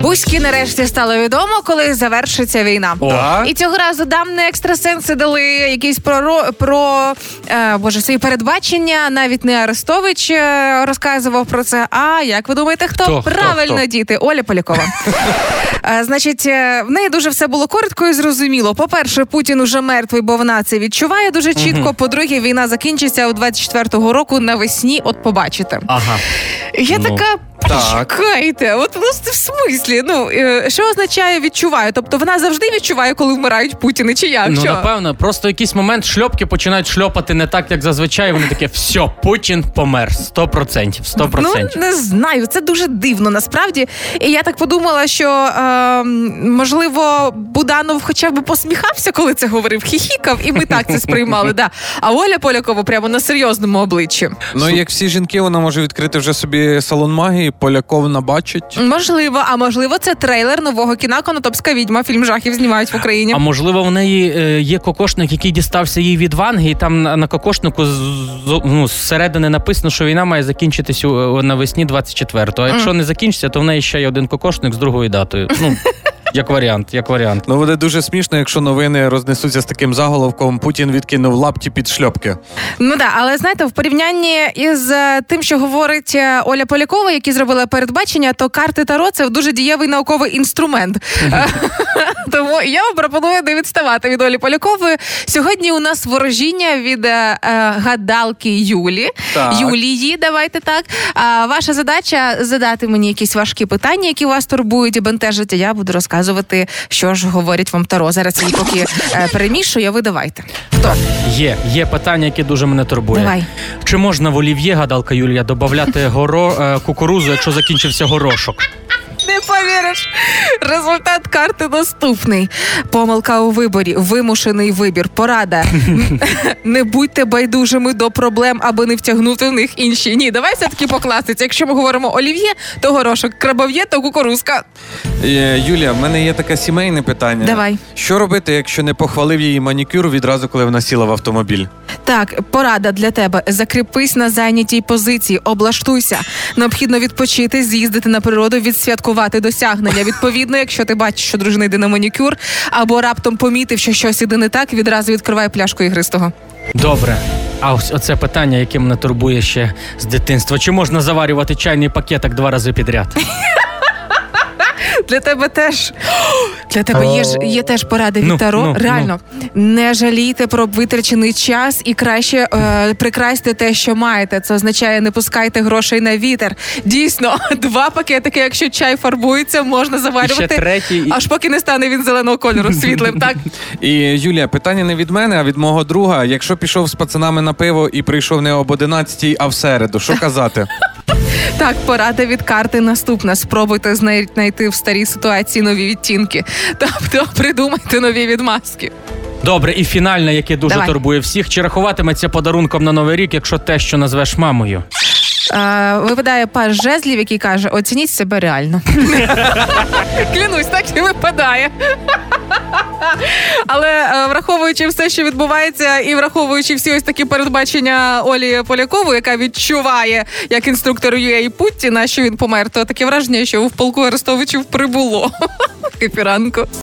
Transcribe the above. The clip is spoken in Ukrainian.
Бузьки нарешті стало відомо, коли завершиться війна. Так. І цього разу давні екстрасенси дали якісь про, про е, боже свої передбачення. Навіть не Арестович е, розказував про це. А як ви думаєте, хто, Хто, правильно хто? діти? Оля Полякова. Е, Значить, е, в неї дуже все було коротко і зрозуміло. По-перше, Путін уже мертвий, бо вона це відчуває дуже чітко. По-друге, війна закінчиться у 24-го року навесні. От побачите. Ага. Я Ну, така. Так. Чекайте, от ну в смислі. Ну е, що означає відчуваю? Тобто вона завжди відчуває, коли вмирають Путіни, чи як? Ну, що? напевно, просто якийсь момент шльопки починають шльопати не так, як зазвичай. Вони таке, все, Путін помер. 100%. 100%. Ну не знаю, це дуже дивно насправді. І я так подумала, що е, можливо Буданов хоча б посміхався, коли це говорив, хіхікав, і ми так це сприймали. Да. А Оля Полякова прямо на серйозному обличчі. Ну, як всі жінки, вона може відкрити вже собі салон магії, поляков набачить. Можливо, а можливо, це трейлер нового кіна Конотопська відьма. Фільм жахів знімають в Україні. А можливо, в неї е, є кокошник, який дістався їй від Ванги, і там на, кокошнику ну, зсередини написано, що війна має закінчитись у- навесні 24-го. А якщо не закінчиться, то в неї ще є один кокошник з другою датою. Ну, як варіант, як варіант. Ну, буде дуже смішно, якщо новини рознесуться з таким заголовком Путін відкинув лапті під шльопки. Ну да, але знаєте, в порівнянні із е, тим, що говорить е, Оля Полякова, які зробила передбачення, то карти Таро це дуже дієвий науковий інструмент. Тому я вам пропоную не відставати від Олі Полякової. Сьогодні у нас ворожіння від е, е, гадалки Юлі. Так. Юлії, давайте так. А ваша задача задати мені якісь важкі питання, які вас турбують і бентежать. а Я буду розказувати, що ж говорять вам Таро. Зараз я поки е, перемішую, ви давайте. Хто? Є, є питання, яке дуже мене турбує. Давай. Чи можна в олів'є, гадалка Юлія, додати горо, е, кукурузу, якщо закінчився горошок? Не повіриш. Результат карти наступний. Помилка у виборі, вимушений вибір. Порада. Не будьте байдужими до проблем, аби не втягнути в них інші. Ні, давай все-таки по класиці. Якщо ми говоримо олів'є, то горошок, крабов'є, то кукурузка. Е, Юлія, в мене є таке сімейне питання. Давай. Що робити, якщо не похвалив її манікюр відразу, коли вона сіла в автомобіль? Так, порада для тебе. Закріпись на зайнятій позиції, облаштуйся. Необхідно відпочити, з'їздити на природу, відсвяткувати досягнення. Відповідно, якщо ти бачиш, що дружина йде на манікюр, або раптом помітив, що щось іде не так, відразу відкриває пляшку ігристого. Добре. А ось оце питання, яке мене турбує ще з дитинства. Чи можна заварювати чайний пакетик два рази підряд? Для тебе теж для тебе є ж є теж поради від Ну, Таро. ну, Реально не жалійте про витрачений час і краще е, прикрасьте те, що маєте. Це означає, не пускайте грошей на вітер. Дійсно, два пакетики, якщо чай фарбується, можна І ще третій. Аж поки не стане він зеленого кольору світлим, так І Юлія, питання не від мене, а від мого друга. Якщо пішов з пацанами на пиво і прийшов не об 11, а в середу, що казати? Так, порада від карти наступна. Спробуйте знай- знайти в старій ситуації нові відтінки. Тобто придумайте нові відмазки. Добре, і фінальне, яке дуже Давай. турбує всіх. Чи рахуватиметься подарунком на новий рік, якщо те, що назвеш мамою? Е, випадає паж жезлів, який каже: оцініть себе реально. Клянусь, так і випадає. Але е, враховуючи все, що відбувається, і враховуючи всі ось такі передбачення Олі Полякової, яка відчуває як інструктор UA Путіна, що він помер, то таке враження, що в полку Арестовичів прибуло. Епіранку.